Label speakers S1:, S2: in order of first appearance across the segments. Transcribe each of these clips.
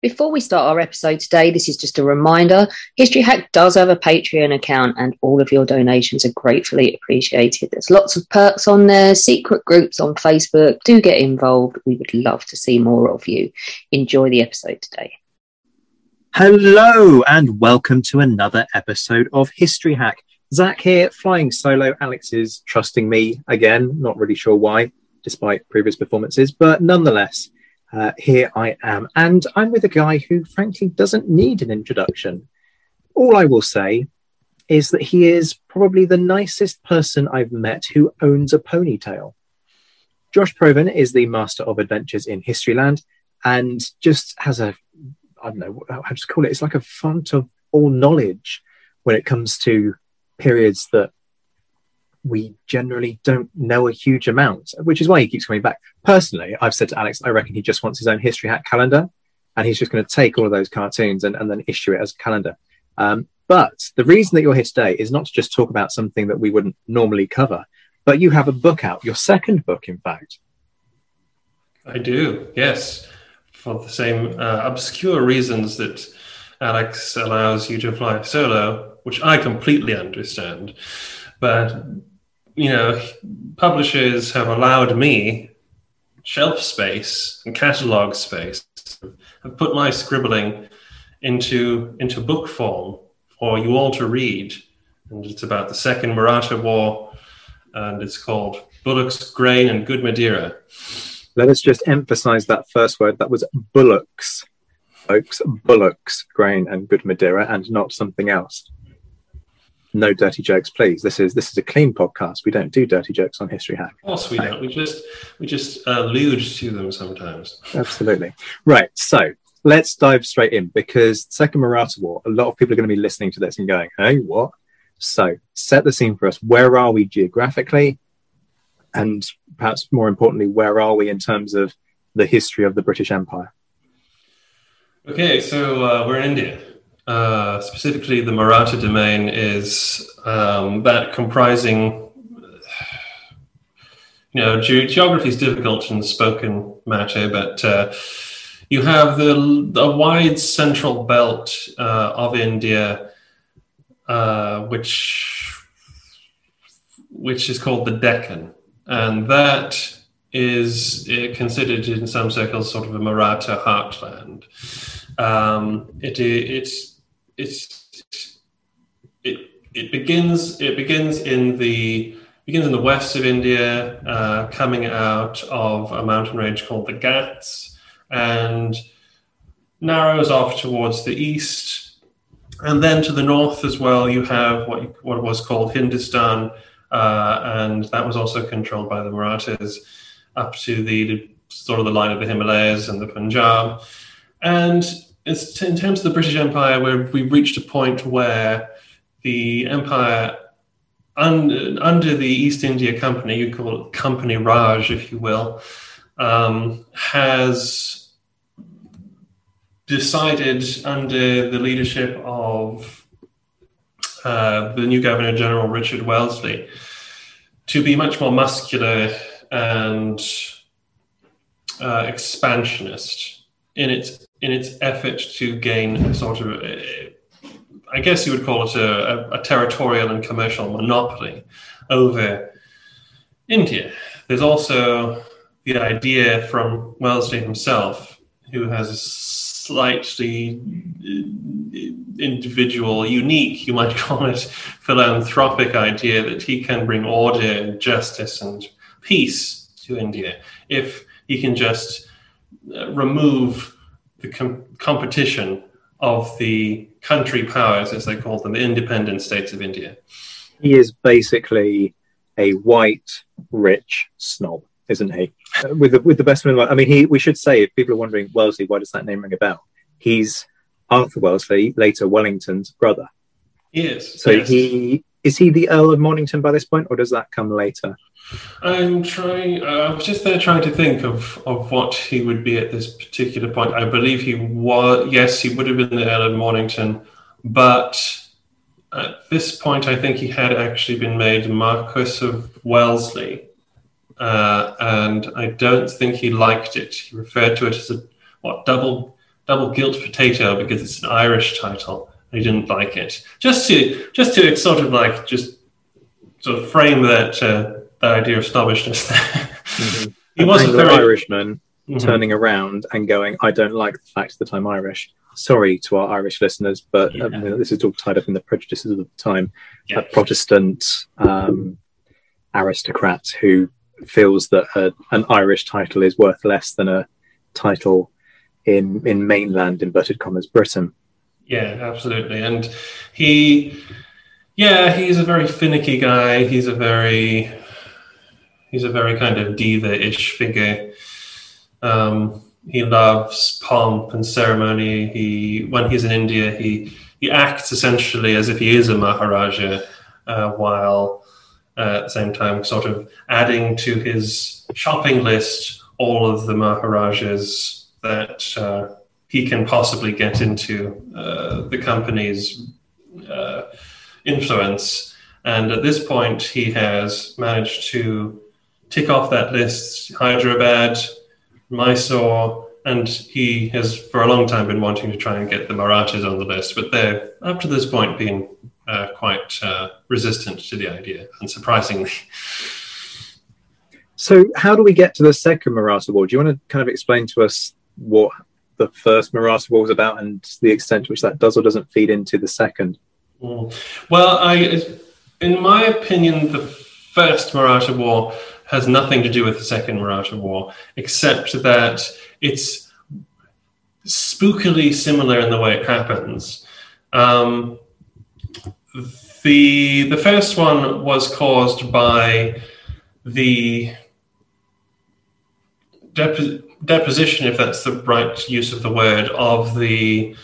S1: Before we start our episode today, this is just a reminder History Hack does have a Patreon account, and all of your donations are gratefully appreciated. There's lots of perks on there, secret groups on Facebook. Do get involved. We would love to see more of you. Enjoy the episode today.
S2: Hello, and welcome to another episode of History Hack. Zach here, flying solo. Alex is trusting me again, not really sure why, despite previous performances, but nonetheless. Uh, here I am, and I'm with a guy who, frankly, doesn't need an introduction. All I will say is that he is probably the nicest person I've met who owns a ponytail. Josh Provan is the master of adventures in Historyland and just has a, I don't know, I just call it, it's like a font of all knowledge when it comes to periods that we generally don't know a huge amount, which is why he keeps coming back. Personally, I've said to Alex, I reckon he just wants his own History Hack calendar, and he's just going to take all of those cartoons and, and then issue it as a calendar. Um, but the reason that you're here today is not to just talk about something that we wouldn't normally cover, but you have a book out, your second book, in fact.
S3: I do, yes, for the same uh, obscure reasons that Alex allows you to fly solo, which I completely understand. But you know, publishers have allowed me shelf space and catalog space, I've put my scribbling into into book form for you all to read. And it's about the Second Maratha War, and it's called Bullocks, Grain, and Good Madeira.
S2: Let us just emphasize that first word. That was bullocks, folks. Bullocks, grain, and good Madeira, and not something else no dirty jokes, please. This is this is a clean podcast. We don't do dirty jokes on History Hack.
S3: Of course, we don't. We just we just uh, allude to them sometimes.
S2: Absolutely. Right. So let's dive straight in because Second Maratha War. A lot of people are going to be listening to this and going, "Hey, what?" So set the scene for us. Where are we geographically, and perhaps more importantly, where are we in terms of the history of the British Empire?
S3: Okay, so uh, we're in India. Uh, specifically, the Maratha domain is um, that comprising, you know, ge- geography is difficult in spoken matter, but uh, you have the, the wide central belt uh, of India, uh, which which is called the Deccan, and that is uh, considered in some circles sort of a Maratha heartland. Um, it, it's it's it it begins it begins in the begins in the west of India, uh, coming out of a mountain range called the Ghats, and narrows off towards the east, and then to the north as well. You have what what was called Hindustan, uh, and that was also controlled by the Marathas up to the sort of the line of the Himalayas and the Punjab, and it's in terms of the British Empire, where we reached a point where the empire un, under the East India Company, you call it Company Raj, if you will, um, has decided under the leadership of uh, the new Governor General Richard Wellesley to be much more muscular and uh, expansionist in its in its effort to gain a sort of, a, I guess you would call it a, a, territorial and commercial monopoly over India. There's also the idea from Wellesley himself, who has a slightly uh, individual, unique, you might call it, philanthropic idea that he can bring order and justice and peace to India if he can just uh, remove the com- competition of the country powers, as they call them, the independent states of India.
S2: He is basically a white, rich snob, isn't he? Uh, with the with the best of I mean, he. We should say, if people are wondering, Wellesley, why does that name ring a bell? He's Arthur Wellesley, later Wellington's brother.
S3: He is.
S2: So
S3: yes.
S2: he is he the Earl of Mornington by this point, or does that come later?
S3: I'm trying. Uh, I was just there trying to think of of what he would be at this particular point. I believe he was. Yes, he would have been the Earl of Mornington, but at this point, I think he had actually been made Marquis of Wellesley, uh, and I don't think he liked it. He referred to it as a what double double gilt potato because it's an Irish title. He didn't like it. Just to just to sort of like just sort of frame that uh, that idea of snobbishness.
S2: Mm-hmm.
S3: he was a very
S2: Irishman
S3: Mhm.
S2: turning around and going, "I don't like the fact that I'm Irish." Sorry to our Irish listeners, but um, this is all tied up in the prejudices of the time.
S3: Yeah.
S2: A Protestant um, aristocrat who feels that a, an Irish title is worth less than a title in in mainland inverted commas Britain.
S3: Yeah, absolutely. And he, yeah, he's a very finicky guy. He's a very, he's a very kind of diva-ish figure. Um, he loves pomp and ceremony. He, when he's in India, he he acts essentially as if he is a maharaja, uh, while uh, at the same time sort of adding to his shopping list all of the maharajas that uh, he can possibly get into uh, the company's uh, influence. And at this point, he has managed to tick off that list Hyderabad, Mysore, and he has for a long time been wanting to try and get the Marathas on the list, but they're up to this point been uh, quite uh, resistant to the idea, unsurprisingly.
S2: So, how do we get to the second Maratha War? Do you want to kind of explain to us what the first Maratha War was about and the extent to which that does or doesn't feed into the second?
S3: Mm. Well, I, in my opinion, the first Maratha War has nothing to do with the second Maratha War, except that it's spookily similar in the way it happens. Um, the the first one was caused by the deposition, if that's the right use of the word, of the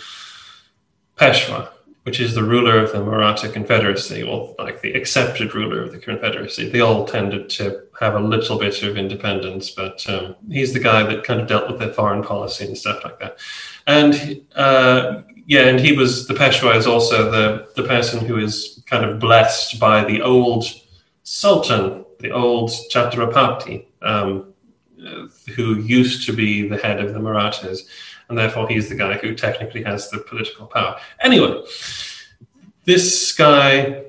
S3: Peshwa, which is the ruler of the Maratha Confederacy, or like the accepted ruler of the Confederacy. They all tended to have a little bit of independence, but um, he's the guy that kind of dealt with their foreign policy and stuff like that. And uh, yeah, and he was the Peshwa is also the the person who is kind of blessed by the old Sultan, the old Chhatrapati, um, who used to be the head of the Marathas and therefore he's the guy who technically has the political power. Anyway, this guy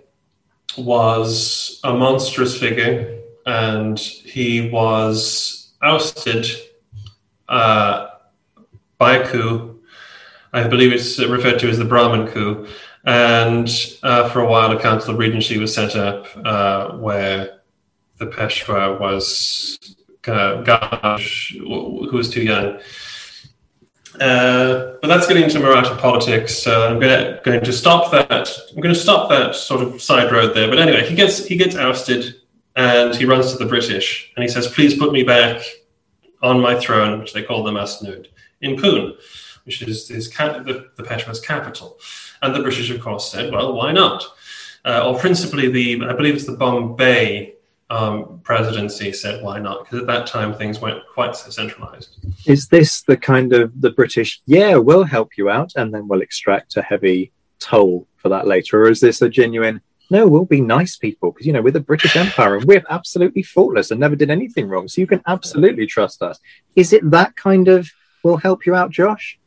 S3: was a monstrous figure, and he was ousted uh, by a coup. I believe it's referred to as the Brahmin coup. And uh, for a while, a council of regency was set up uh, where the Peshwa was Gaj, who was too young. Uh, but that's getting into Maratha politics. So I'm going to, going to stop that. I'm going to stop that sort of side road there. But anyway, he gets he gets ousted, and he runs to the British, and he says, "Please put me back on my throne," which they call the Masnud, in Pune, which is, the, the Peshwa's capital. And the British, of course, said, "Well, why not?" Uh, or principally, the I believe it's the Bombay um, presidency said, "Why not?" Because at that time things weren't quite so centralized.
S2: Is this the kind of the British, yeah, we'll help you out and then we'll extract a heavy toll for that later? Or is this a genuine, no, we'll be nice people because, you know, we're the British Empire and we're absolutely faultless and never did anything wrong. So you can absolutely trust us. Is it that kind of, we'll help you out, Josh?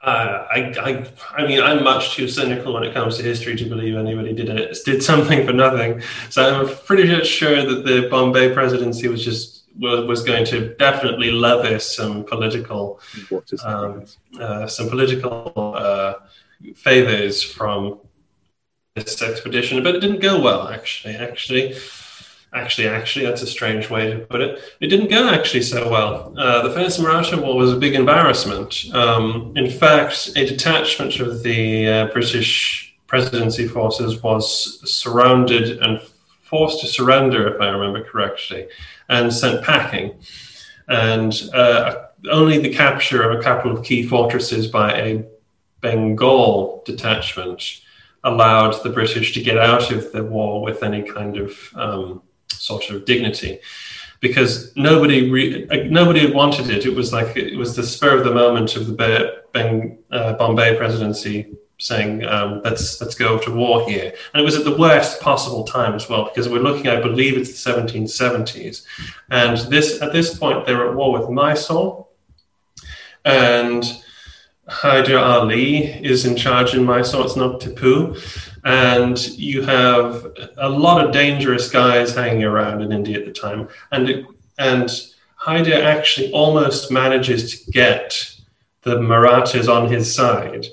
S3: Uh, I, I, I mean, I'm much too cynical when it comes to history to believe anybody did it, did something for nothing. So I'm pretty sure that the Bombay presidency was just was, was going to definitely levy some political um, uh, some political uh, favors from this expedition, but it didn't go well. Actually, actually, actually, actually, that's a strange way to put it. It didn't go actually so well. Uh, the first Maratha War was a big embarrassment. Um, in fact, a detachment of the uh, British presidency forces was surrounded and forced to surrender, if I remember correctly, and sent packing. And uh, only the capture of a couple of key fortresses by a Bengal detachment allowed the British to get out of the war with any kind of um, sort of dignity. Because nobody re- nobody wanted it. It was like it was the spur of the moment of the ben, uh, Bombay presidency saying um, let's let's go to war here and it was at the worst possible time as well because we're looking i believe it's the 1770s and this at this point they're at war with mysore and Hyder Ali is in charge in Mysore, it's not Tipu. And you have a lot of dangerous guys hanging around in India at the time. And, it, and Hyder actually almost manages to get the Marathas on his side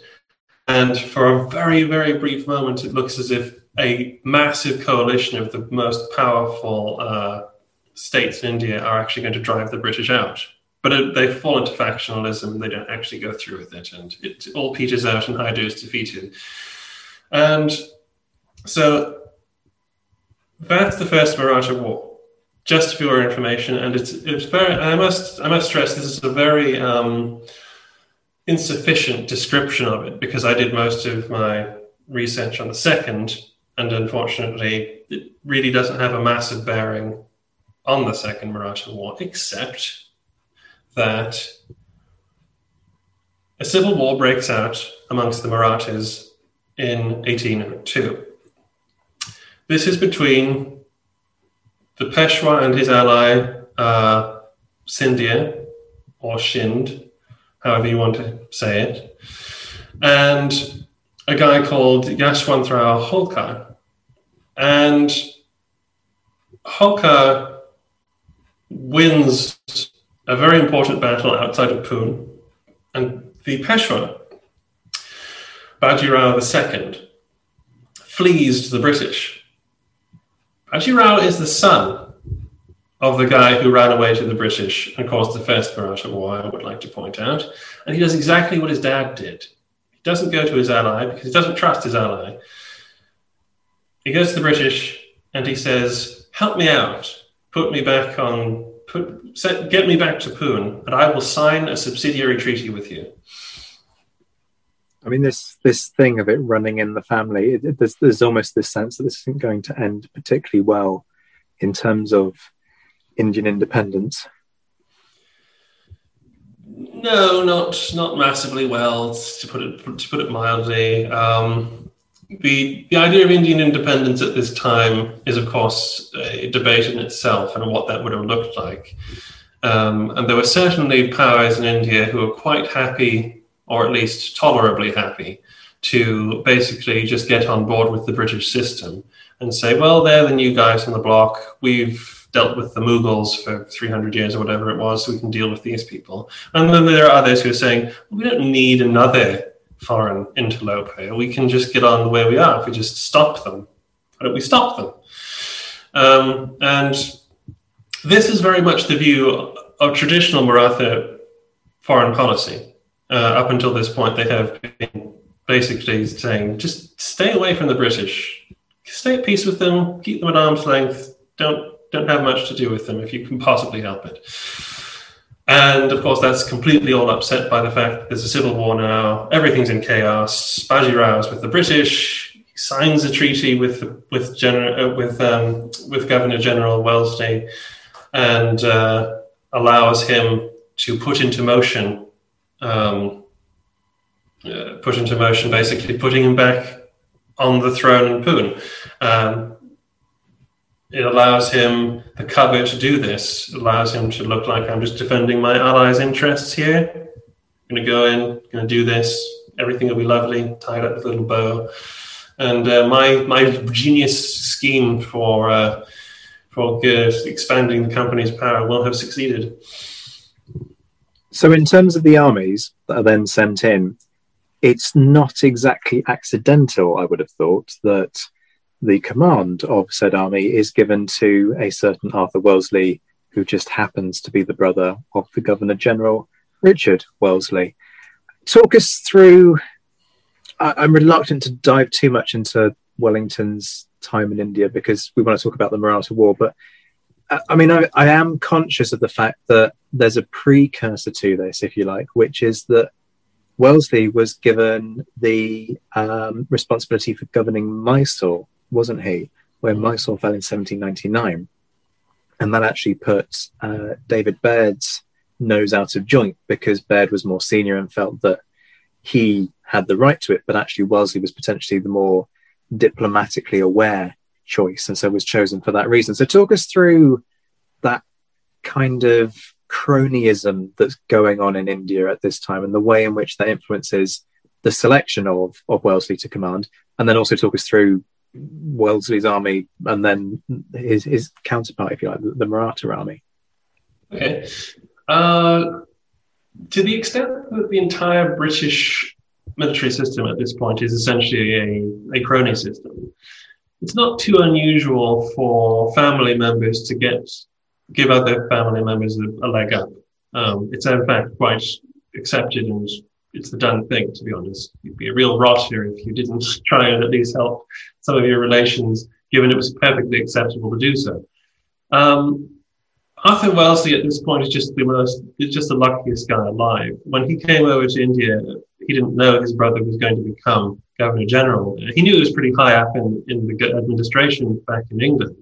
S3: and for a very, very brief moment, it looks as if a massive coalition of the most powerful uh, states in India are actually going to drive the British out. But it, they fall into factionalism, they don't actually go through with it, and it all peters out and Hyder is defeated. And so that's the first Maratha War. Just for your information, and it's it's very. I must I must stress this is a very um, insufficient description of it because I did most of my research on the second, and unfortunately, it really doesn't have a massive bearing on the Second Maratha War, except that a civil war breaks out amongst the Marathas in 1802. This is between the Peshwa and his ally uh, Scindia, or Shind, however you want to say it, and a guy called Yashwantrao Holkar. And Holkar wins a very important battle outside of Pune, and the Peshwa, Bajirao II, flees to the British. Bajirao is the son of the guy who ran away to the British and caused the first Maratha War, I would like to point out. And he does exactly what his dad did. He doesn't go to his ally because he doesn't trust his ally. He goes to the British and he says, Help me out, put me back on, put, set, get me back to Poon, and I will sign a subsidiary treaty with you.
S2: I mean, this this thing of it running in the family, it, it, there's, there's almost this sense that this isn't going to end particularly well in terms of Indian independence?
S3: No, not not massively well. To put it to put it mildly, um, the the idea of Indian independence at this time is, of course, a debate in itself and what that would have looked like. Um, and there were certainly powers in India who were quite happy, or at least tolerably happy, to basically just get on board with the British system and say, well, they're the new guys on the block. We've dealt with the Mughals for 300 years or whatever it was, so we can deal with these people. And then there are others who are saying, we don't need another foreign interloper. We can just get on the way we are if we just stop them. Why don't we stop them? Um, and this is very much the view of traditional Maratha foreign policy. Uh, up until this point, they have been basically saying, just stay away from the British, stay at peace with them, keep them at arm's length, don't don't have much to do with them if you can possibly help it. And of course, that's completely all upset by the fact that there's a civil war now. Everything's in chaos. Bajirao is with the British. He signs a treaty with with General uh, with um, with Governor General Wellesley, and uh, allows him to put into motion um, uh, put into motion basically putting him back on the throne in Poon. Um, it allows him the cover to do this. It allows him to look like I'm just defending my allies' interests here. I'm going to go in, going to do this. Everything will be lovely, tied up with a little bow. And uh, my my genius scheme for uh, for good, expanding the company's power, will have succeeded.
S2: So, in terms of the armies that are then sent in, it's not exactly accidental, I would have thought, that the command of said army is given to a certain Arthur Wellesley, who just happens to be the brother of the Governor General, Richard Wellesley. Talk us through. I, am reluctant to dive too much into Wellington's time in India because we want to talk about the Maratha War, but I mean, I, I, am conscious of the fact that there's a precursor to this, if you like, which is that Wellesley was given the um, responsibility for governing Mysore, wasn't he? When Mysore fell in 1799. And that actually put uh, David Baird's nose out of joint because Baird was more senior and felt that he had the right to it, but actually Wellesley was potentially the more diplomatically aware choice, and so was chosen for that reason. So, talk us through that kind of cronyism that's going on in India at this time and the way in which that influences the selection of, of Wellesley to command, and then also talk us through Wellesley's army and then his, his counterpart, if you like, the, the Maratha army.
S3: Okay. Uh, to the extent that the entire British military system at this point is essentially a, a crony system, it's not too unusual for family members to get give other family members a, leg up. Um, it's in fact quite accepted and it's the done thing, to be honest. You'd be a real rotter if you didn't try and at least help some of your relations, given it was perfectly acceptable to do so. Um, Arthur Wellesley at this point is just the most, is just the luckiest guy alive. When he came over to India, he didn't know his brother was going to become Governor General. He knew it was pretty high up in, in the administration back in England,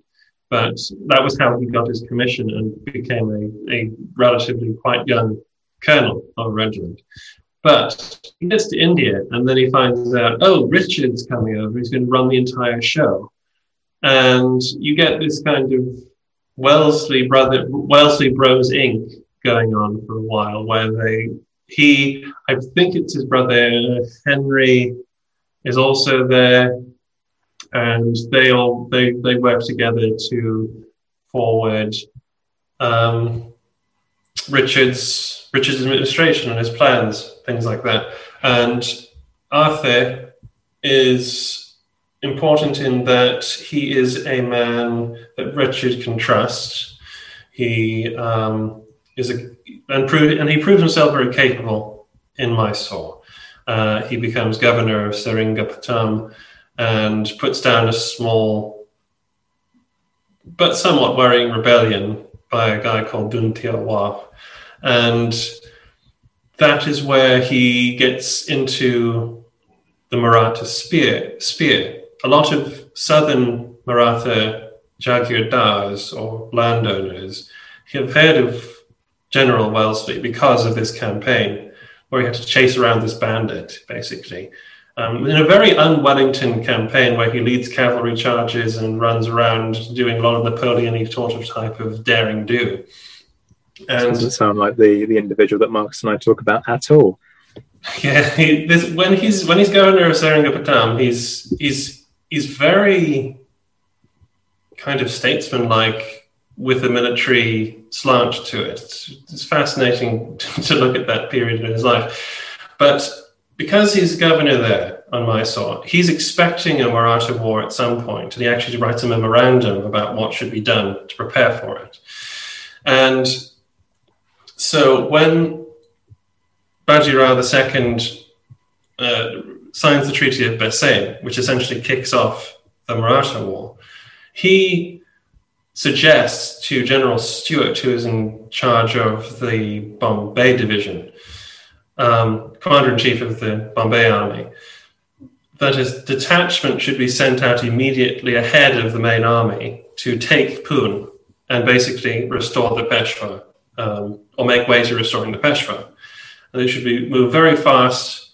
S3: but that was how he got his commission and became a, a relatively quite young colonel of a regiment. But he gets to India and then he finds out, oh, Richard's coming over. He's going to run the entire show. And you get this kind of Wellesley brother, Wellesley Bros Inc. going on for a while, where they he, I think it's his brother Henry, is also there, and they all they they work together to forward um, Richard's Richard's administration and his plans, things like that. And Arthur is important in that he is a man that Richard can trust. He um, is a and, prove, and he proves himself very capable in Mysore. Uh, he becomes governor of Seringapatam and puts down a small but somewhat worrying rebellion by a guy called Duntiawa. And that is where he gets into the Maratha spear. spear a lot of southern Maratha jagirdars or landowners have heard of General Wellesley because of this campaign, where he had to chase around this bandit, basically. Um, in a very un-Wellington campaign where he leads cavalry charges and runs around doing a lot of Napoleon sort of type of daring do.
S2: And doesn't sound like the the individual that Marcus and I talk about at all.
S3: Yeah, he, this, when he's when he's governor of Seringapatam, he's he's he's very kind of statesman-like with a military slant to it. It's, fascinating to look at that period in his life. But because he's governor there on Mysore, he's expecting a Maratha war at some point, and he actually writes a memorandum about what should be done to prepare for it. And so when Bajirao II uh, signs the Treaty of Bassein, which essentially kicks off the Maratha War, he suggests to General Stuart, who is in charge of the Bombay Division, um, commander in chief of the Bombay Army, that his detachment should be sent out immediately ahead of the main army to take Pune and basically restore the Peshwa, um, or make way to restoring the Peshwa. And they should be move very fast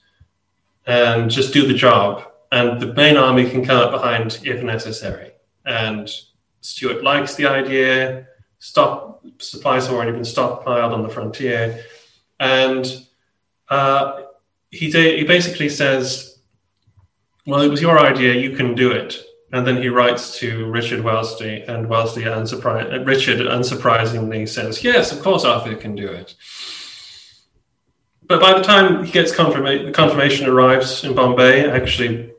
S3: and just do the job. And the main army can come up behind if necessary. And Stuart likes the idea. Stop supplies have already been stockpiled on the frontier, and uh, he he basically says, "Well, it was your idea. You can do it. and then he writes to Richard Wellesley, and Wellesley, unsurpri- Richard, unsurprisingly, says, "Yes, of course, Arthur can do it." But by the time he gets confirmation, the confirmation arrives in Bombay. Actually,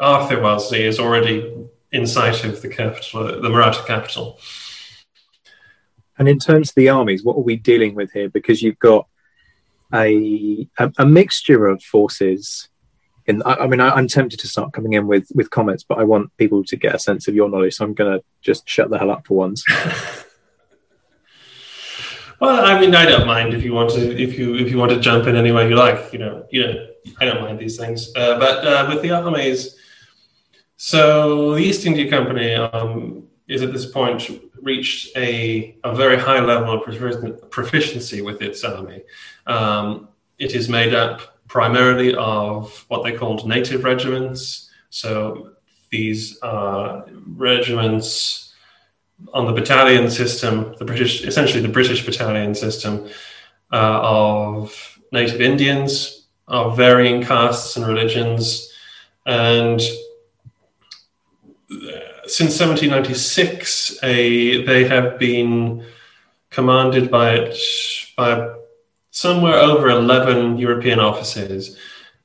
S3: Arthur Wellesley is already in sight of the capital, the Maratha capital.
S2: And in terms of the armies, what are we dealing with here? Because you've got a a, a mixture of forces. In I, I mean, I, am tempted to start coming in with with comments, but I want people to get a sense of your knowledge, so I'm going to just shut the hell up for once.
S3: well, I mean, I don't mind if you want to if you if you want to jump in any way you like. You know, you know, I don't mind these things. Uh, but uh, with the armies, so the East India Company um, is at this point reached a, a very high level of proficiency with its army. Um, it is made up primarily of what they called native regiments. So these are regiments on the battalion system, the British, essentially the British battalion system uh, of native Indians of varying castes and religions. And since 1796, a, they have been commanded by by somewhere over 11 European officers,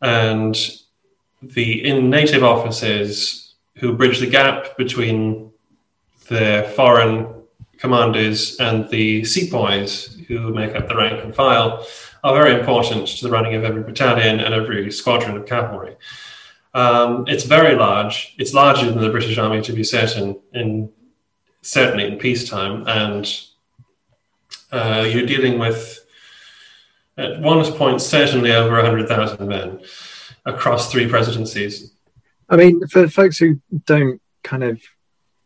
S3: and the in native officers who bridge the gap between the foreign commanders and the sepoys who make up the rank and file are very important to the running of every battalion and every squadron of cavalry. Um, it's very large. It's larger than the British Army, to be certain, in certainly in peacetime, and uh, you're dealing with at one point certainly over hundred thousand men across three presidencies.
S2: I mean, for folks who don't kind of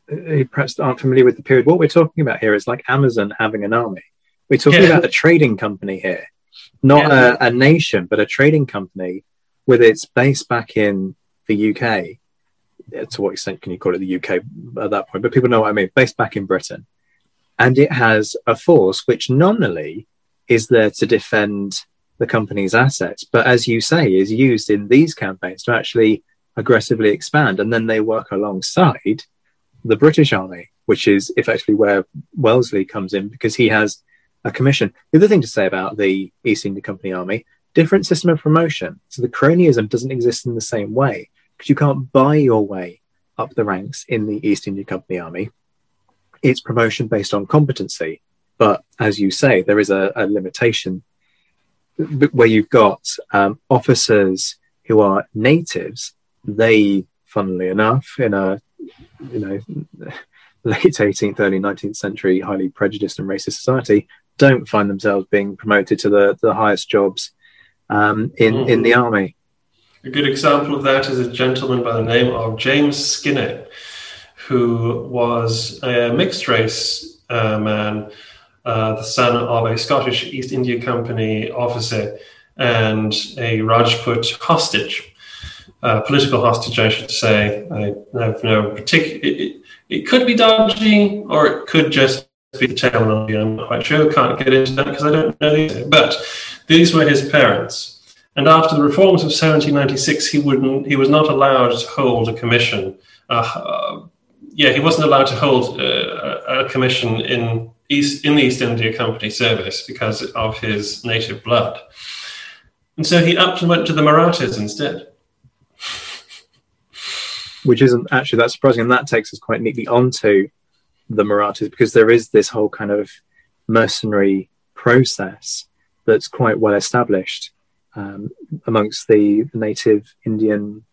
S2: who perhaps aren't familiar with the period, what we're talking about here is like Amazon having an army. We're talking yeah. about a trading company here, not yeah. a, a nation, but a trading company with its base back in the UK, uh, to what extent can you call it the UK at that point? But people know what I mean, based back in Britain. And it has a force which nominally is there to defend the company's assets, but as you say, is used in these campaigns to actually aggressively expand. And then they work alongside the British Army, which is effectively where Wellesley comes in because he has a commission. The other thing to say about the East India Company Army different system of promotion. So the cronyism doesn't exist in the same way because you can't buy your way up the ranks in the East India Company Army. It's promotion based on competency. But as you say, there is a, a limitation where you've got um, officers who are natives. They, funnily enough, in a you know late 18th, early 19th century, highly prejudiced and racist society, don't find themselves being promoted to the, the highest jobs um, in mm. in the army.
S3: A good example of that is a gentleman by the name of James Skinner, who was a mixed race uh, man, uh, the son of a Scottish East India Company officer and a Rajput hostage, uh, political hostage, I should say. I have no particular. It, it, could be dodgy, or it could just be the tail I'm not quite sure. Can't get into that because I don't know these. But these were his parents. And after the reforms of 1796, he wouldn't. He was not allowed to hold a commission. Uh, uh, yeah, he wasn't allowed to hold uh, a commission in East in the East India Company service because of his native blood. And so he up and went to the Marathas instead.
S2: Which isn't actually that surprising, and that takes us quite neatly onto the Marathas because there is this whole kind of mercenary process that's quite well established um, amongst the, native Indian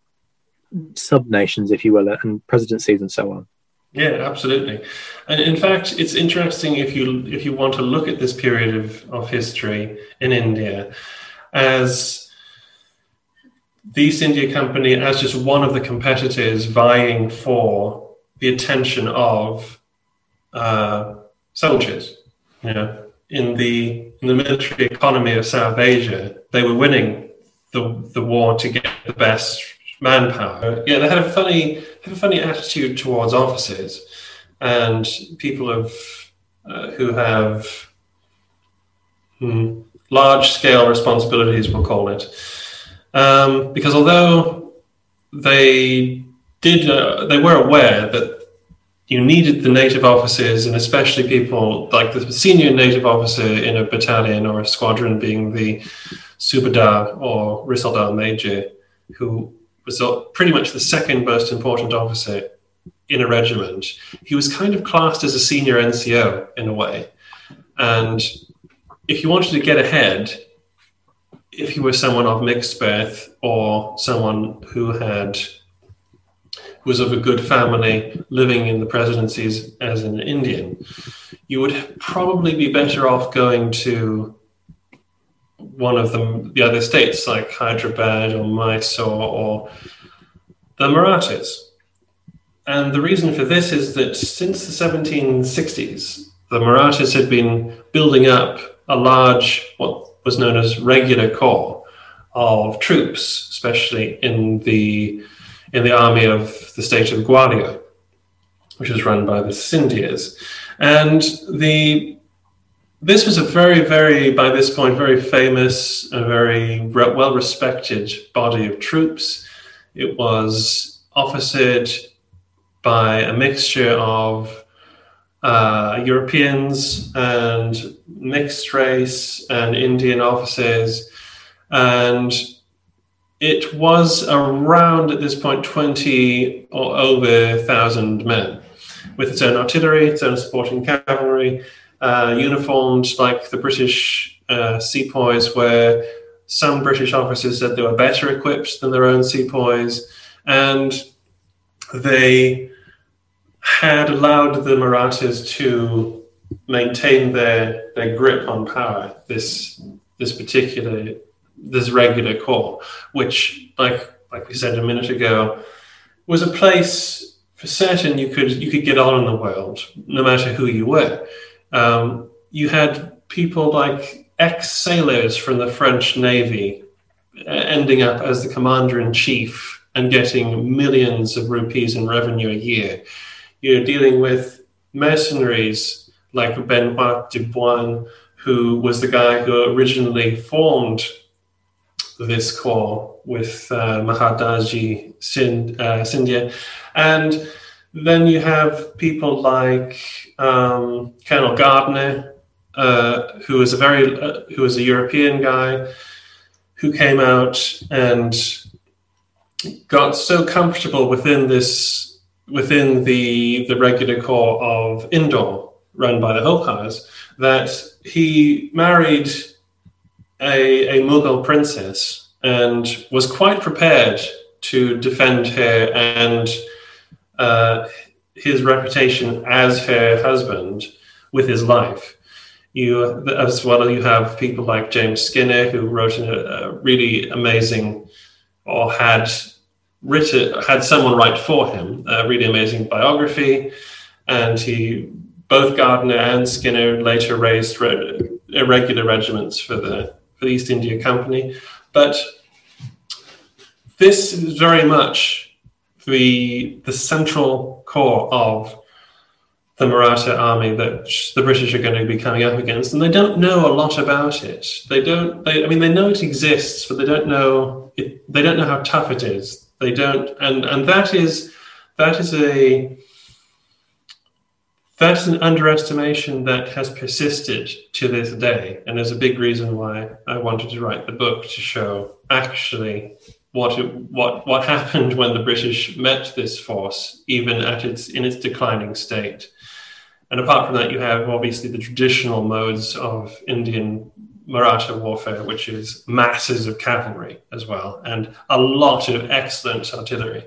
S2: sub nations, if you will, and presidencies and so on.
S3: Yeah, absolutely. And in fact, it's interesting if you if you want to look at this period of, of history in India as the East India Company as just one of the competitors vying for the attention of uh, soldiers. You know, in the in the military economy of South Asia, they were winning the the war to get the best manpower. Yeah, they had a funny have a funny attitude towards officers and people of uh, who have hmm, large scale responsibilities, we'll call it, um, because although they did uh, they were aware that you needed the native officers and especially people like the senior native officer in a battalion or a squadron being the subadar or risaldar major who was pretty much the second most important officer in a regiment. He was kind of classed as a senior nco in a way. And if you wanted to get ahead if you were someone of mixed birth or someone who had was of a good family living in the presidencies as an Indian, you would probably be better off going to one of them, the other states like Hyderabad or Mysore or the Marathas. And the reason for this is that since the 1760s, the Marathas had been building up a large, what was known as regular corps of troops, especially in the in the army of the state of Gwalior, which was run by the Scindias. And the this was a very, very, by this point, very famous, a very re- well respected body of troops. It was officered by a mixture of uh, Europeans and mixed race and Indian officers. And it was around at this point 20 or over 1,000 men with its own artillery, its own supporting cavalry, uh, uniformed like the British uh, sepoys, where some British officers said they were better equipped than their own sepoys. And they had allowed the Marathas to maintain their, their grip on power, this, this particular this regular corps, which, like like we said a minute ago, was a place for certain you could you could get on in the world, no matter who you were. Um, you had people like ex sailors from the French Navy uh, ending up as the commander in chief and getting millions of rupees in revenue a year. You're dealing with mercenaries like Benoît de Boigne, who was the guy who originally formed this corps with uh, Mahadaji Sind, uh. And then you have people like um, Colonel Gardner, uh, who is a very uh, who is a European guy who came out and got so comfortable within this within the the regular corps of Indore run by the Holkars that he married a, a Mughal princess and was quite prepared to defend her and uh, his reputation as her husband with his life. You, as well, you have people like James Skinner, who wrote a, a really amazing, or had written, had someone write for him, a really amazing biography, and he, both Gardner and Skinner later raised re- irregular regiments for the for the East India Company. But this is very much the, the central core of the Maratha army that the British are going to be coming up against, and they don't know a lot about it. They don't. They, I mean, they know it exists, but they don't know it. They don't know how tough it is. They don't, and and that is that is a that's an underestimation that has persisted to this day. And there's a big reason why I wanted to write the book to show actually what it, what what happened when the British met this force, even at its in its declining state. And apart from that, you have obviously the traditional modes of Indian Maratha warfare, which is masses of cavalry as well, and a lot of excellent artillery.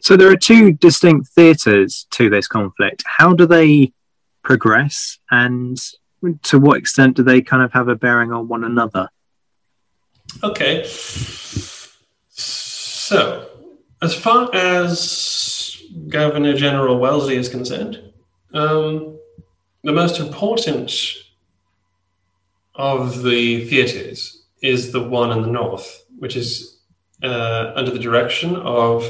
S2: So there are two distinct theatres to this conflict. How do they progress and to what extent do they kind of have a bearing on one another?
S3: Okay. So, as far as Governor General Wellesley is concerned, um, the most important of the theatres is the one in the north, which is uh, under the direction of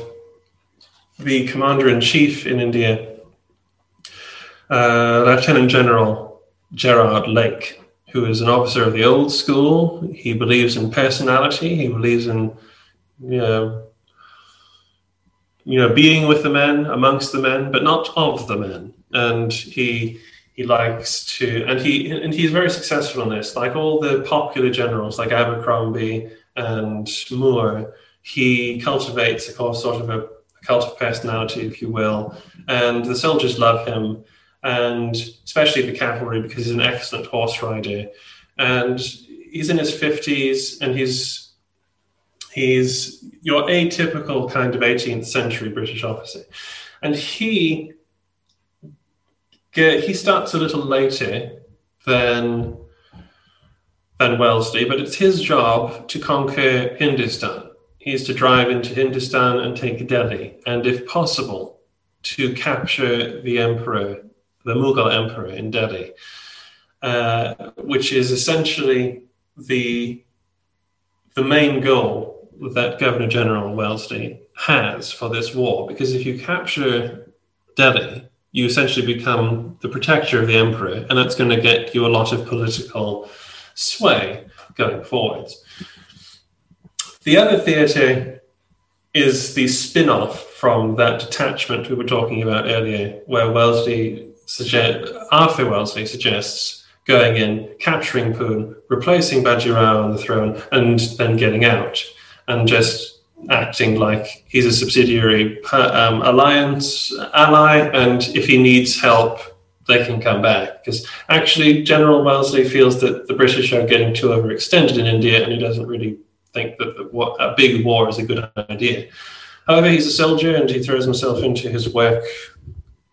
S3: the Commander in Chief in India, uh, Lieutenant General Gerard Lake, who is an officer of the old school. He believes in personality. He believes in you know, you know, being with the men, amongst the men, but not of the men. And he he likes to, and he and he's very successful in this. Like all the popular generals, like Abercrombie and Moore, he cultivates a sort of a, a cult of personality, if you will, and the soldiers love him, and especially the cavalry because he's an excellent horse rider, and he's in his fifties, and he's He's your atypical kind of 18th century British officer. And he he starts a little later than than Wellesley, but it's his job to conquer Hindustan. He's to drive into Hindustan and take Delhi, and if possible, to capture the emperor, the Mughal emperor in Delhi, uh, which is essentially the the main goal that Governor General Wellesley has for this war, because if you capture Delhi, you essentially become the protector of the emperor, and that's going to get you a lot of political sway going forwards. The other theatre is the spin off from that detachment we were talking about earlier, where Wellesley suggest, Arthur Wellesley suggests going in, capturing Poon, replacing Bajirao on the throne, and then getting out and just acting like he's a subsidiary um, alliance ally, and if he needs help, they can come back. Because actually, General Wellesley feels that the British are getting too overextended in India, and he doesn't really think that a big war is a good idea. However, he's a soldier, and he throws himself into his work,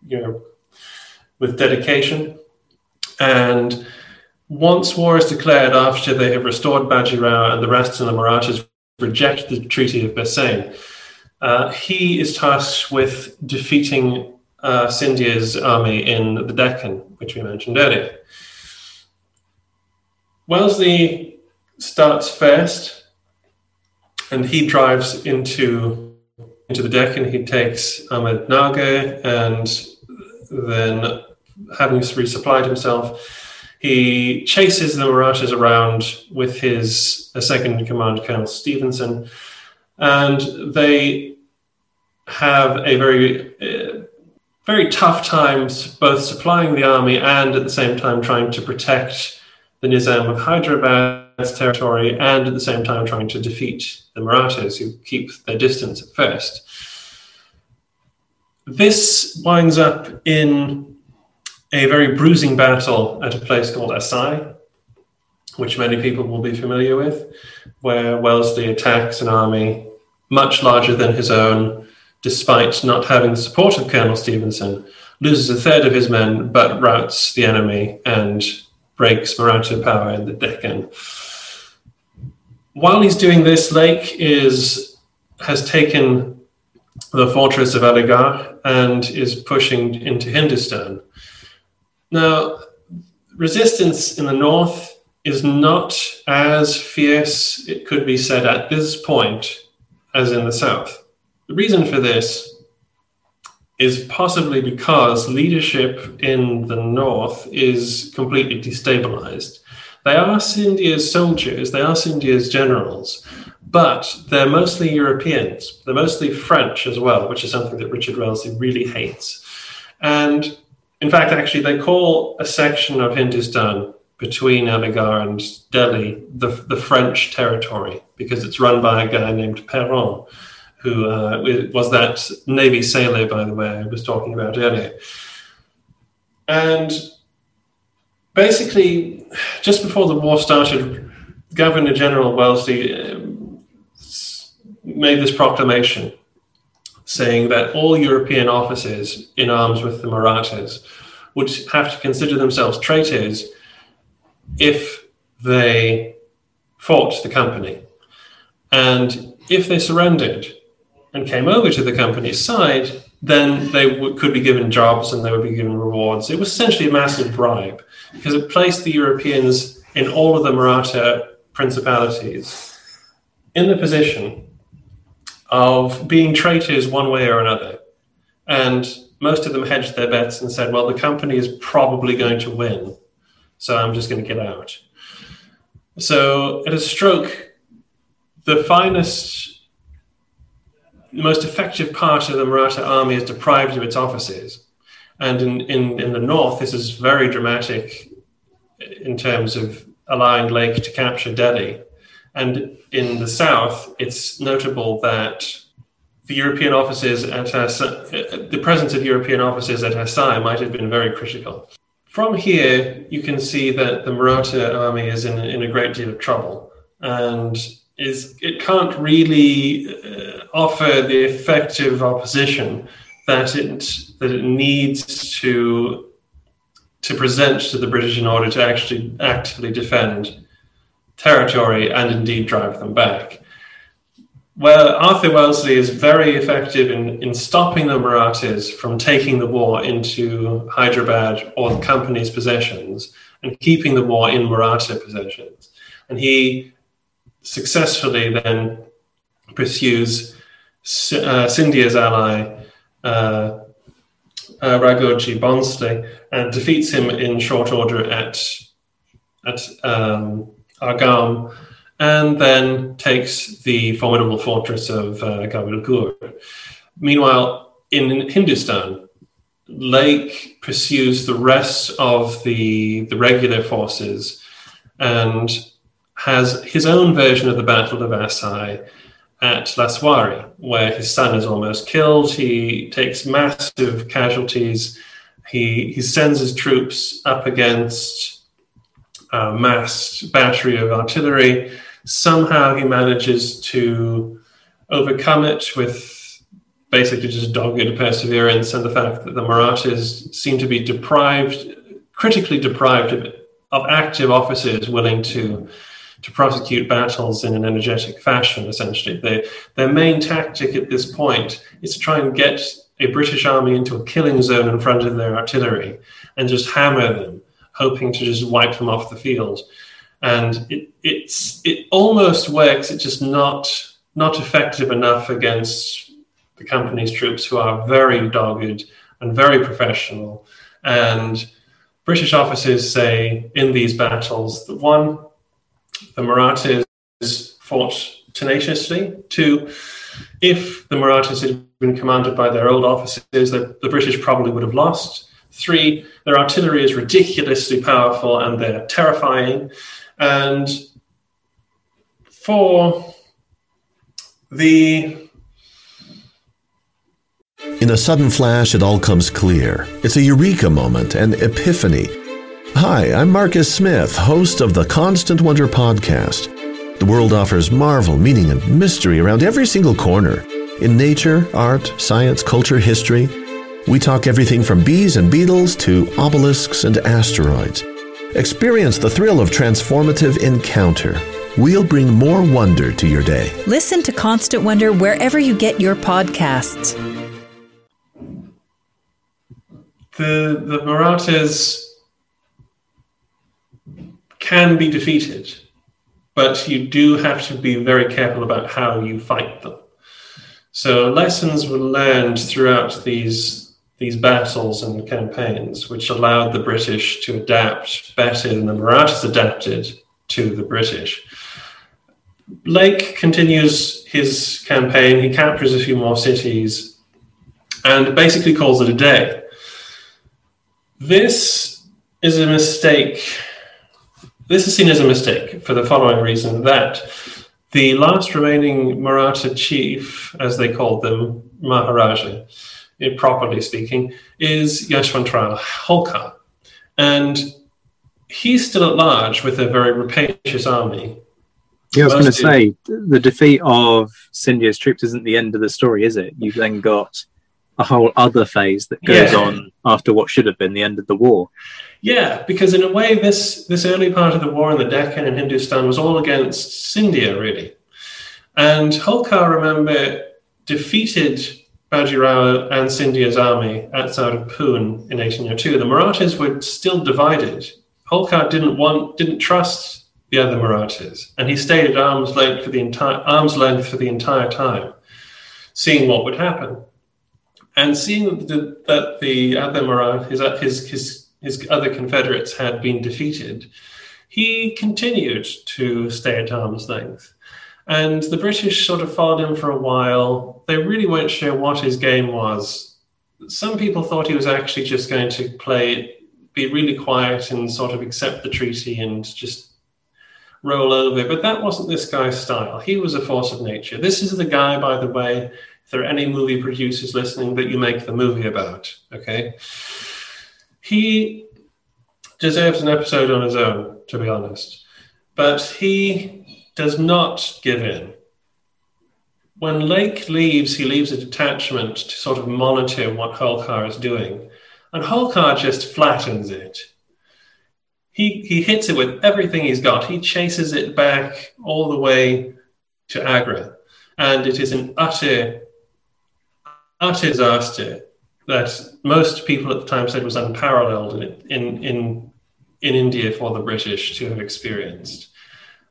S3: you know, with dedication. And once war is declared after they have restored Bajirao and the rest of the Marathas reject the Treaty of Bassein. Uh, he is tasked with defeating uh, Scindia's army in the Deccan, which we mentioned earlier. Wellesley starts first, and he drives into into the Deccan He takes Ahmednagar, and then, having resupplied himself, he chases the Marathas around with his second in command, Colonel Stevenson, and they have a very, uh, very tough time both supplying the army and at the same time trying to protect the Nizam of Hyderabad's territory and at the same time trying to defeat the Marathas who keep their distance at first. This winds up in a very bruising battle at a place called Assaye, which many people will be familiar with, where Wellesley attacks an army much larger than his own, despite not having the support of Colonel Stevenson, loses a third of his men, but routs the enemy and breaks Maratha power in the Deccan. While he's doing this, Lake is has taken the fortress of Aligarh and is pushing into Hindustan. Now, resistance in the north is not as fierce, it could be said at this point, as in the south. The reason for this is possibly because leadership in the north is completely destabilized. They are Scindia's soldiers, they are Scindia's generals, but they're mostly Europeans. They're mostly French as well, which is something that Richard Wellesley really hates. And in fact, actually, they call a section of Hindustan between Aligarh and Delhi, the, the French territory, because it's run by a guy named Perron, who uh, was that Navy sailor, by the way, I was talking about earlier. And basically, just before the war started, Governor General Wellesley um, made this proclamation saying that all European officers in arms with the Marathas would have to consider themselves traitors if they fought the company. And if they surrendered and came over to the company's side, then they w- could be given jobs and they would be given rewards. It was essentially a massive bribe because it placed the Europeans in all of the Maratha principalities in the position of being traitors one way or another. And most of them hedged their bets and said, well, the company is probably going to win. So I'm just going to get out. So at a stroke, the finest, most effective part of the Maratha army is deprived of its officers. And in, in, in the north, this is very dramatic in terms of allowing Lake to capture Delhi. And in the south, it's notable that the European officers at the presence of European officers at Assaye might have been very critical. From here, you can see that the Maratha army is in, in a great deal of trouble and is it can't really uh, offer the effective opposition that it that it needs to to present to the British in order to actually actively defend territory and indeed drive them back. Well, Arthur Wellesley is very effective in, in stopping the Marathas from taking the war into Hyderabad or the company's possessions and keeping the war in Maratha possessions. And he successfully then pursues uh, ally, uh, uh, Bhonsle, and defeats him in short order at, at um, Argaum and then takes the formidable fortress of uh, Gawilghur. Meanwhile, in Hindustan, Lake pursues the rest of the, the regular forces and has his own version of the Battle of Assaye at Laswari, where his son is almost killed. He takes massive casualties. He, he sends his troops up against a massed battery of artillery somehow he manages to overcome it with basically just dogged perseverance and the fact that the Marathas seem to be deprived, critically deprived of, of active officers willing to to prosecute battles in an energetic fashion, essentially. They, their main tactic at this point is to try and get a British army into a killing zone in front of their artillery and just hammer them, hoping to just wipe them off the field and it, it's it almost works. It's just not not effective enough against the company's troops, who are very dogged and very professional. And British officers say in these battles that one, the Marathas fought tenaciously. Two, if the Marathas had been commanded by their old officers, the, the British probably would have lost. Three, their artillery is ridiculously powerful and they're terrifying. And four, the
S4: in a sudden flash, it all comes clear. It's a eureka moment, an epiphany. Hi, I'm Marcus Smith, host of the Constant Wonder podcast. The world offers marvel, meaning, and mystery around every single corner. In nature, art, science, culture, history, we talk everything from bees and beetles to obelisks and asteroids. Experience the thrill of transformative encounter. We'll bring more wonder to your day.
S5: Listen to Constant Wonder wherever you get your podcasts.
S3: The, the Marathas can be defeated, but you do have to be very careful about how you fight them. So lessons were learned throughout these these battles and campaigns, which allowed the British to adapt better than the Marathas adapted to the British. Lake continues his campaign, he captures a few more cities, and basically calls it a day. This is a mistake this is seen as a mistake for the following reason that the last remaining Maratha chief, as they called them, Maharaja, eh, properly speaking, is Yashwantrao Holkar. And he's still at large with a very rapacious army.
S2: Yeah, I was going to say the defeat of Scindia's troops isn't the end of the story, is it? You've then got a whole other phase that goes yeah. on after what should have been the end of the war.
S3: Yeah, because in a way, this this early part of the war in the Deccan and Hindustan was all against Scindia, really. And Holkar, remember, defeated Bajirao and Scindia's army outside of Poon in 1802. The Marathas were still divided. Holkar didn't want, didn't trust the other Marathas, and he stayed at arm's length for the entire arm's length for the entire time, seeing what would happen, and seeing that, the Marathas, his, his his his other Confederates had been defeated, he continued to stay at arm's length. And the British sort of followed him for a while. They really weren't sure what his game was. Some people thought he was actually just going to play, be really quiet and sort of accept the treaty and just roll over. But that wasn't this guy's style. He was a force of nature. This is the guy, by the way, there are any movie producers listening, that you make the movie about. Okay. He deserves an episode on his own, to be honest. But he does not give in. When Lake leaves, he leaves a detachment to sort of monitor what Holkar is doing. And Holkar just flattens it. He, he hits it with everything he's got. He chases it back all the way to Agra. And it is an utter, utter disaster that most people at the time said was unparalleled in in in, in India for the British to have experienced.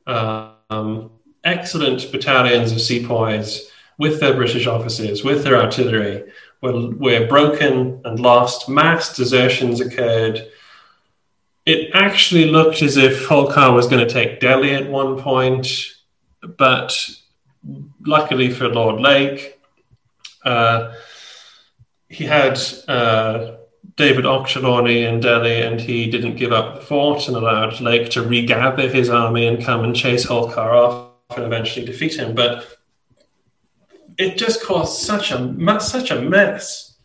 S3: Um, excellent battalions of sepoys with their British officers, with their artillery, were, were broken and lost. Mass desertions occurred. It actually looked as if Holkar was going to take Delhi at one point, but luckily for Lord Lake, uh, he had uh, David Ochterlony in Delhi, and he didn't give up the fort and allowed Lake to regather his army and come and chase Holkar off and eventually defeat him. But it just caused such a such a mess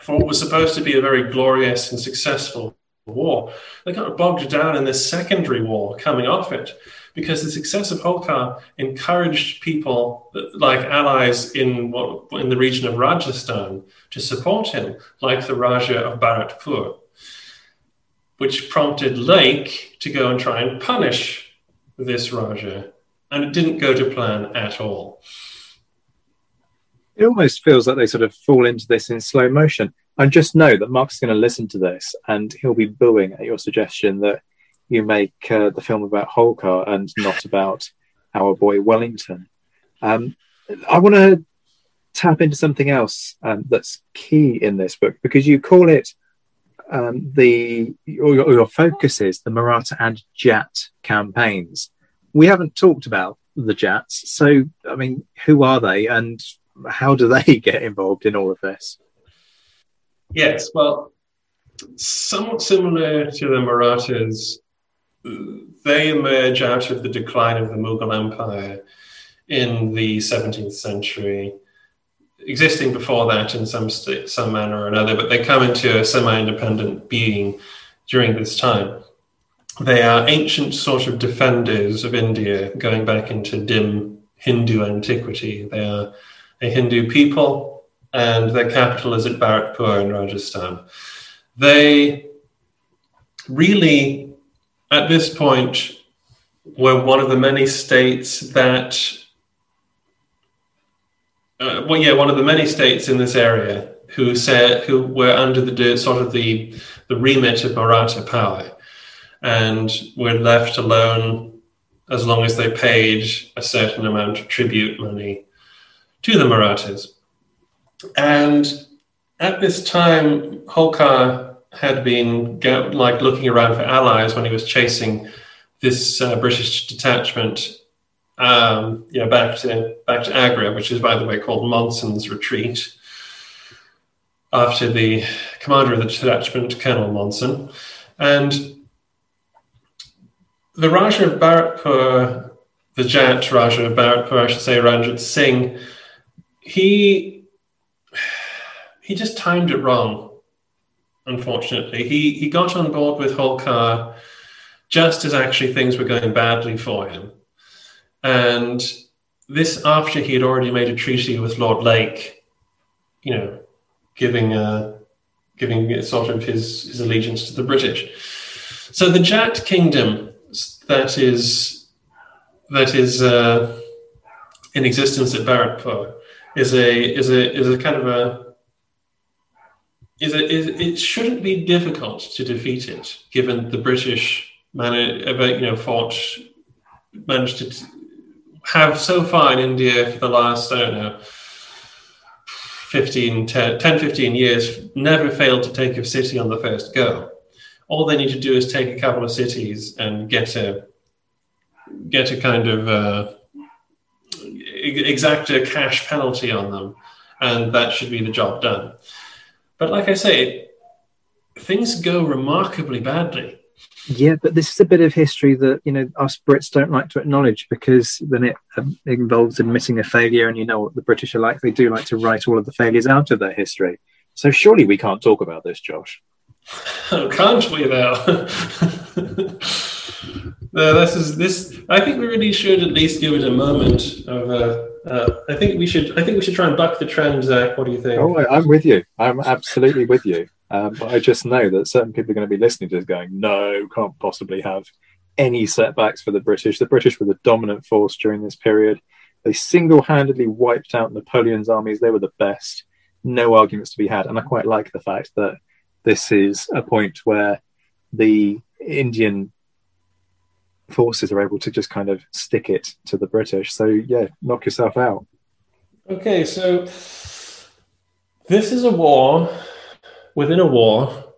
S3: for what was supposed to be a very glorious and successful war. They got bogged down in this secondary war coming off it because the success of Holkar encouraged people like allies in what, in the region of Rajasthan to support him, like the Raja of Bharatpur, which prompted Lake to go and try and punish this Raja. And it didn't go to plan at all.
S2: It almost feels like they sort of fall into this in slow motion. And just know that Mark's going to listen to this and he'll be booing at your suggestion that you make uh, the film about Holkar and not about our boy Wellington. Um, I want to tap into something else um, that's key in this book because you call it um, the or your, your focus is the Maratha and Jat campaigns. We haven't talked about the Jats, so I mean, who are they and how do they get involved in all of this?
S3: Yes, well, somewhat similar to the Marathas, they emerge out of the decline of the Mughal Empire in the 17th century, existing before that in some some manner or another, but they come into a semi-independent being during this time. They are ancient sort of defenders of India, going back into dim Hindu antiquity. They are a Hindu people, and their capital is at Bharatpur in Rajasthan. They really at this point, we're one of the many states that, uh, well, yeah, one of the many states in this area who said who were under the sort of the the remit of Maratha power, and were left alone as long as they paid a certain amount of tribute money to the Marathas. And at this time, Holkar had been go, like looking around for allies when he was chasing this uh, British detachment, um, you know, back to back to Agra, which is by the way called Monson's Retreat, after the commander of the detachment, Colonel Monson, and the Raja of Bharatpur, the Jat Raja of Bharatpur, I should say, Ranjit Singh, he he just timed it wrong. Unfortunately, he he got on board with Holkar just as actually things were going badly for him, and this after he had already made a treaty with Lord Lake, you know, giving uh, giving sort of his his allegiance to the British. So the Jat kingdom that is that is uh, in existence at Bharatpur is a is a is a kind of a is a is, it shouldn't be difficult to defeat it given the British managed you know fought managed to have so far in India for the last I don't know 15 10, 10 15 years never failed to take a city on the first go all they need to do is take a couple of cities and get a get a kind of uh, exact a cash penalty on them, and that should be the job done. But like I say, things go remarkably badly.
S2: Yeah, but this is a bit of history that you know us Brits don't like to acknowledge because then it um, involves admitting a failure, and you know what the British are like; they do like to write all of the failures out of their history. So surely we can't talk about this, Josh.
S3: Oh, can't we though? no, this is this. I think we really should at least give it a moment of. Uh, uh, I think we should. I think we should try and buck the trend, Zach. What do you think?
S2: Oh, I'm with you. I'm absolutely with you. Um, but I just know that certain people are going to be listening to this, going, "No, can't possibly have any setbacks for the British. The British were the dominant force during this period. They single-handedly wiped out Napoleon's armies. They were the best. No arguments to be had. And I quite like the fact that this is a point where the Indian forces are able to just kind of stick it to the British. So yeah, knock yourself out.
S3: Okay, so this is a war within a war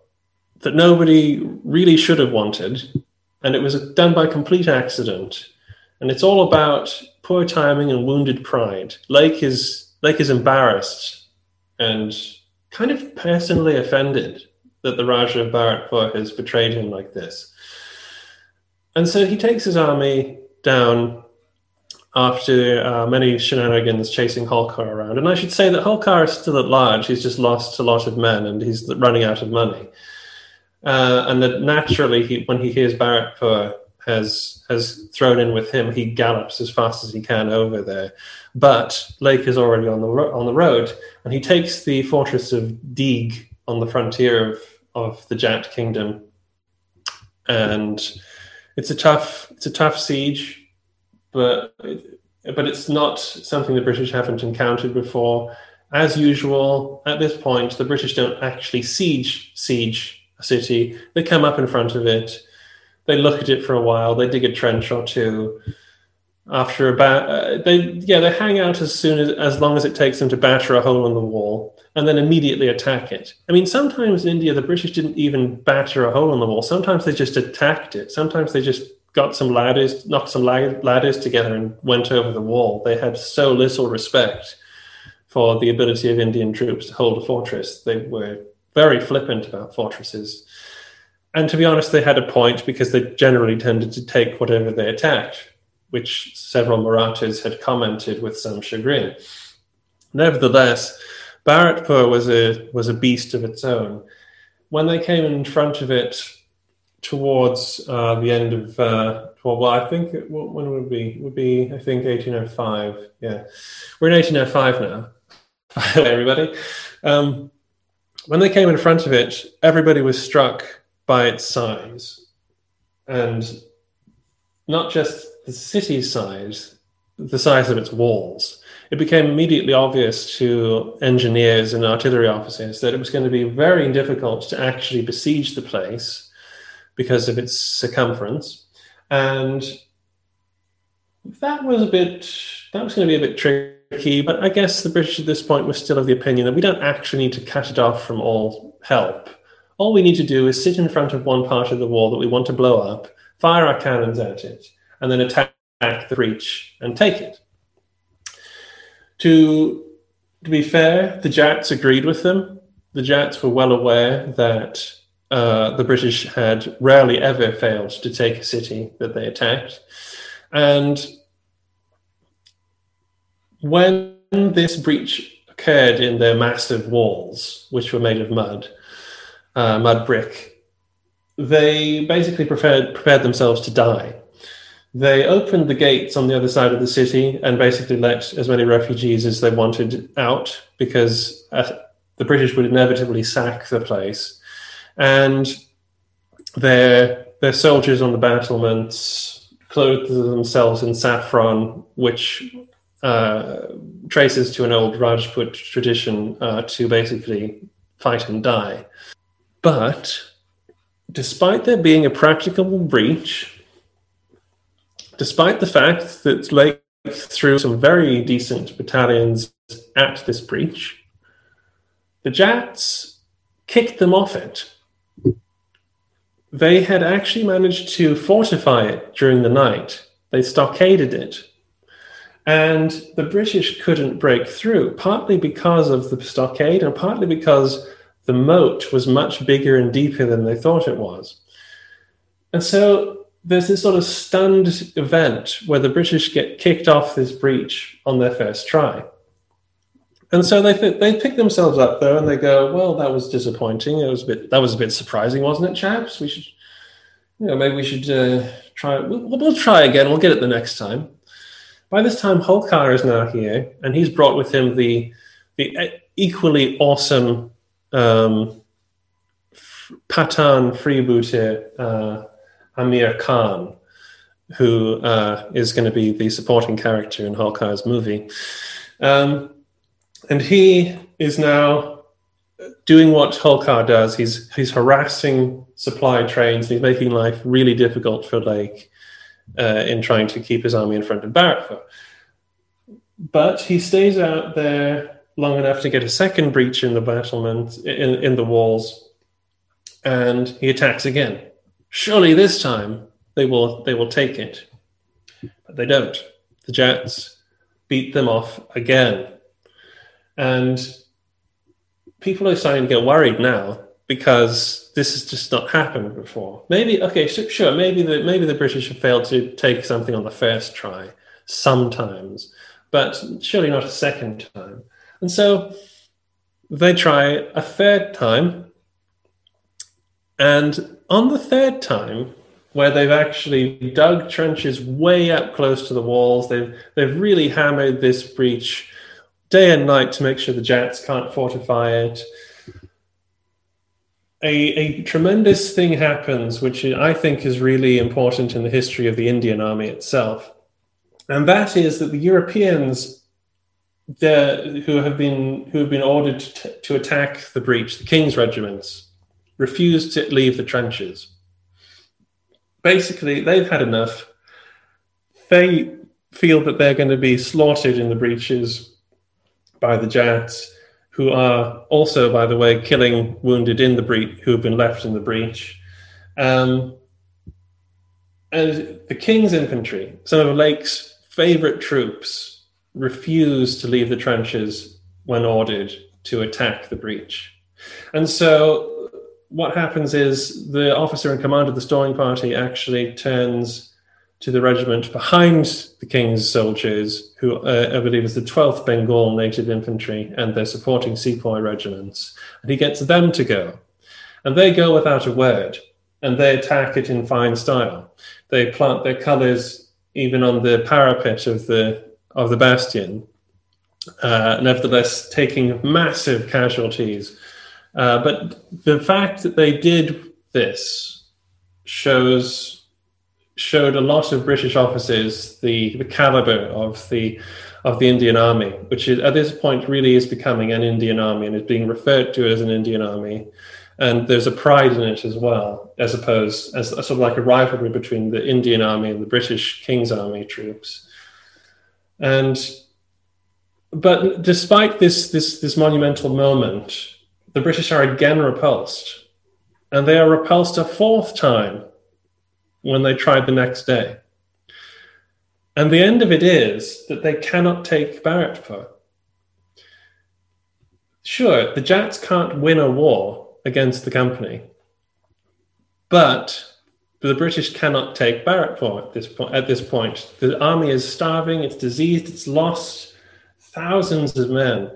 S3: that nobody really should have wanted, and it was done by complete accident. And it's all about poor timing and wounded pride. Lake is Lake is embarrassed and kind of personally offended that the Raja of Bharatpur has betrayed him like this. And so he takes his army down after uh, many shenanigans chasing Holkar around. And I should say that Holkar is still at large. He's just lost a lot of men and he's running out of money. Uh, and that naturally, he, when he hears Bharatpur has has thrown in with him, he gallops as fast as he can over there. But Lake is already on the ro- on the road, and he takes the fortress of Deeg on the frontier of of the Jat kingdom, and it's a tough it's a tough siege, but but it's not something the British haven't encountered before. As usual, at this point, the British don't actually siege siege a city. They come up in front of it, they look at it for a while, they dig a trench or two. After about, uh, they yeah, they hang out as soon as as long as it takes them to batter a hole in the wall and then immediately attack it. I mean, sometimes in India, the British didn't even batter a hole in the wall. Sometimes they just attacked it. Sometimes they just got some ladders, knocked some ladders together and went over the wall. They had so little respect for the ability of Indian troops to hold a fortress. They were very flippant about fortresses. And to be honest, they had a point because they generally tended to take whatever they attacked, which several Marathas had commented with some chagrin. Nevertheless, Bharatpur was a was a beast of its own. When they came in front of it towards uh, the end of uh, well, well, I think it, when would it be? It would be I think 1805. Yeah, we're in 1805 now. everybody. Um, when they came in front of it, everybody was struck by its size, and not just the city size, the size of its walls it became immediately obvious to engineers and artillery officers that it was going to be very difficult to actually besiege the place because of its circumference. And that was a bit, that was going to be a bit tricky. But I guess the British at this point were still of the opinion that we don't actually need to cut it off from all help. All we need to do is sit in front of one part of the wall that we want to blow up, fire our cannons at it, and then attack the breach and take it. To to be fair, the Jats agreed with them. The Jats were well aware that uh, the British had rarely ever failed to take a city that they attacked. And when this breach occurred in their massive walls, which were made of mud, uh, mud brick, they basically prepared, prepared themselves to die. They opened the gates on the other side of the city and basically let as many refugees as they wanted out because uh, the British would inevitably sack the place. And their, their soldiers on the battlements clothed themselves in saffron, which uh, traces to an old Rajput tradition uh, to basically fight and die. But despite there being a practicable breach, despite the fact that Lake threw some very decent battalions at this breach, the Jats kicked them off it. They had actually managed to fortify it during the night. They stockaded it. And the British couldn't break through, partly because of the stockade and partly because the moat was much bigger and deeper than they thought it was. And so there's this sort of stunned event where the British get kicked off this breach on their first try. And so they th- they pick themselves up though, and they go, "Well, that was disappointing. It was a bit that was a bit surprising, wasn't it, chaps? We should, you know, maybe we should uh, try. We'll, we'll try again. We'll get it the next time." By this time, Holkar is now here, and he's brought with him the the equally awesome um, Pathan freebooter uh, Amir Khan, who uh, is going to be the supporting character in Holkar's movie. Um, and he is now doing what Holkar does. He's he's harassing supply trains. He's making life really difficult for Lake uh, in trying to keep his army in front of Bharatpur. But he stays out there long enough to get a second breach in the battlement in, in the walls, and he attacks again. Surely this time they will they will take it, but they don't. The Jats beat them off again, and people are starting to get worried now because this has just not happened before. Maybe okay, sure, maybe the maybe the British have failed to take something on the first try sometimes, but surely not a second time. And so they try a third time, and on the third time, where they've actually dug trenches way up close to the walls, they've they've really hammered this breach day and night to make sure the Jats can't fortify it a, a tremendous thing happens, which I think is really important in the history of the Indian Army itself. And that is that the Europeans the, who have been who have been ordered to, to attack the breach, the King's regiments, refused to leave the trenches. Basically, they've had enough. They feel that they're going to be slaughtered in the breaches by the Jats who are also, by the way, killing wounded in the breach who have been left in the breach. Um, and the King's infantry, some of Lake's favorite troops, refuse to leave the trenches when ordered to attack the breach. And so what happens is the officer in command of the storming party actually turns to the regiment behind the king's soldiers, who uh, I believe is the 12th Bengal Native Infantry and their supporting sepoy regiments. And he gets them to go. And they go without a word and they attack it in fine style. They plant their colours even on the parapet of the, of the bastion, uh, nevertheless, taking massive casualties. Uh, but the fact that they did this shows showed a lot of British officers the, the caliber of the of the Indian Army, which is, at this point really is becoming an Indian Army and is being referred to as an Indian Army. And there's a pride in it as well, as opposed as sort of like a rivalry between the Indian Army and the British King's Army troops. And but despite this this this monumental moment, the British are again repulsed, and they are repulsed a fourth time when they tried the next day. And the end of it is that they cannot take Bharatpur. Sure, the Jats can't win a war against the company, But the British cannot take Bharatpur at this point. At this point, the army is starving, it's diseased, it's lost thousands of men,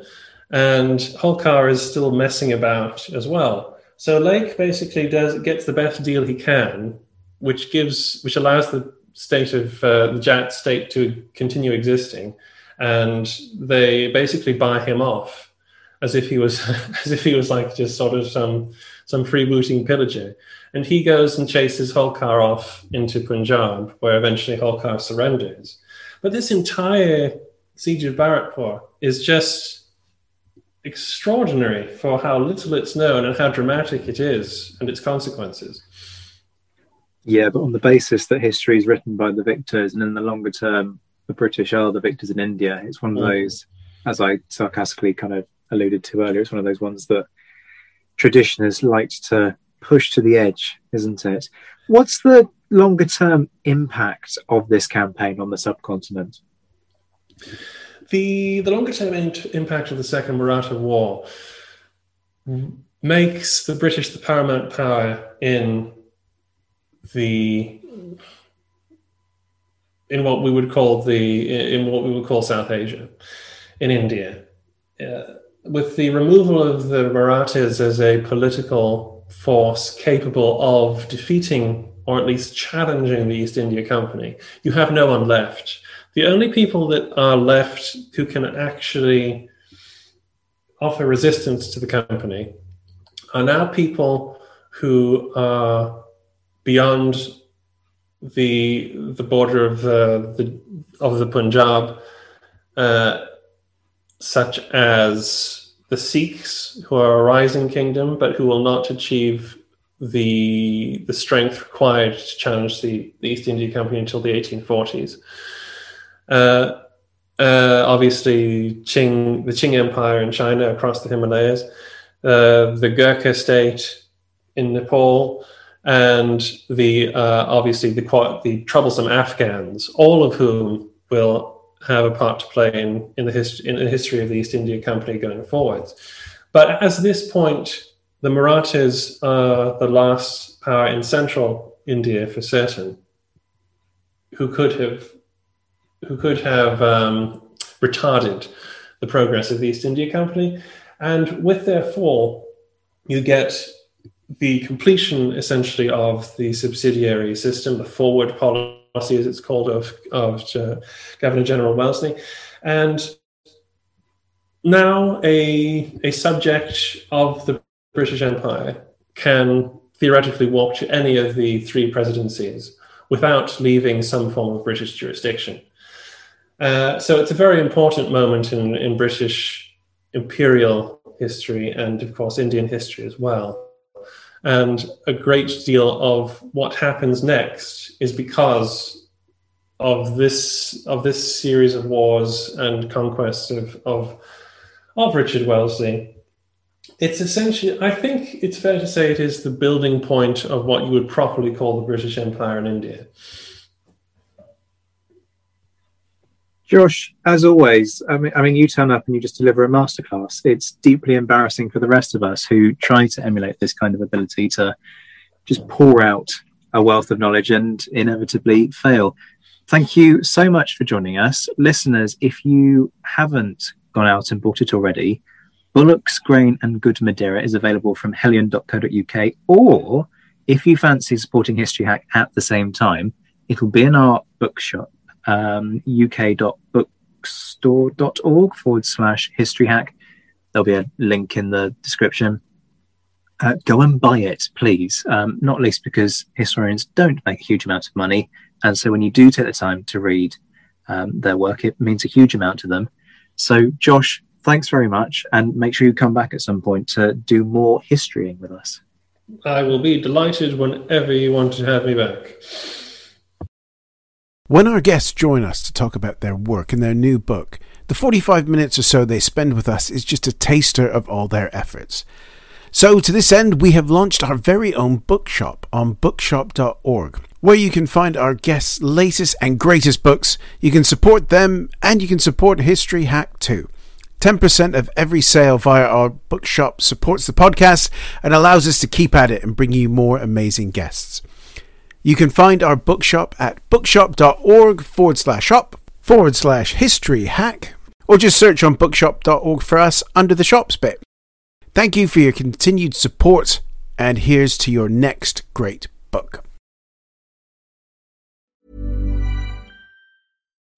S3: and Holkar is still messing about as well. So Lake basically does gets the best deal he can, which gives which allows the state of uh, the Jat state to continue existing, and they basically buy him off as if he was as if he was like just sort of some some freebooting pillager. And he goes and chases Holkar off into Punjab, where eventually Holkar surrenders. But this entire siege of Bharatpur is just extraordinary for how little it's known and how dramatic it is and its consequences.
S2: Yeah, but on the basis that history is written by the victors, and in the longer term, the British are the victors in India, it's one of mm. those, as I sarcastically kind of alluded to earlier, it's one of those ones that tradition has liked to push to the edge, isn't it? What's the longer term impact of this campaign on the subcontinent?
S3: the the longer term in- impact of the Second Maratha War makes the British the paramount power in the in what we would call the in what we would call South Asia, in India, uh, with the removal of the Marathas as a political force capable of defeating or at least challenging the East India Company, you have no one left. The only people that are left who can actually offer resistance to the company are now people who are beyond the the border of the, the of the Punjab, uh, such as the Sikhs, who are a rising kingdom, but who will not achieve the the strength required to challenge the, the East India Company until the 1840s. Uh, uh, obviously, Qing, the Qing Empire in China across the Himalayas, uh, the Gurkha state in Nepal, and the uh, obviously the, the troublesome Afghans, all of whom will have a part to play in, in, the, hist- in the history of the East India Company going forwards. But at this point, the Marathas are the last power in central India for certain, who could have who could have um, retarded the progress of the East India Company. And with their fall, you get the completion essentially of the subsidiary system, the forward policy, as it's called, of, of uh, Governor General Wellesley. And now a, a subject of the British Empire can theoretically walk to any of the three presidencies without leaving some form of British jurisdiction. Uh, so it's a very important moment in, in British imperial history and, of course, Indian history as well. And a great deal of what happens next is because of this of this series of wars and conquests of of, of Richard Wellesley. It's essentially, I think it's fair to say, it is the building point of what you would properly call the British Empire in India.
S2: Josh, as always, I mean, I mean, you turn up and you just deliver a masterclass. It's deeply embarrassing for the rest of us who try to emulate this kind of ability to just pour out a wealth of knowledge and inevitably fail. Thank you so much for joining us. Listeners, if you haven't gone out and bought it already, Bullocks, Grain and Good Madeira is available from helion.co.uk. Or if you fancy supporting History Hack at the same time, it'll be in our bookshop um, uk.bookstore.org forward slash history hack. There'll be a link in the description. Uh, go and buy it, please. Um, not least because historians don't make a huge amount of money. And so when you do take the time to read um, their work, it means a huge amount to them. So, Josh, thanks very much. And make sure you come back at some point to do more historying with us.
S3: I will be delighted whenever you want to have me back.
S6: When our guests join us to talk about their work and their new book, the 45 minutes or so they spend with us is just a taster of all their efforts. So, to this end, we have launched our very own bookshop on bookshop.org, where you can find our guests' latest and greatest books. You can support them and you can support History Hack too. 10% of every sale via our bookshop supports the podcast and allows us to keep at it and bring you more amazing guests. You can find our bookshop at bookshop.org forward slash shop forward slash history hack, or just search on bookshop.org for us under the shops bit. Thank you for your continued support, and here's to your next great book.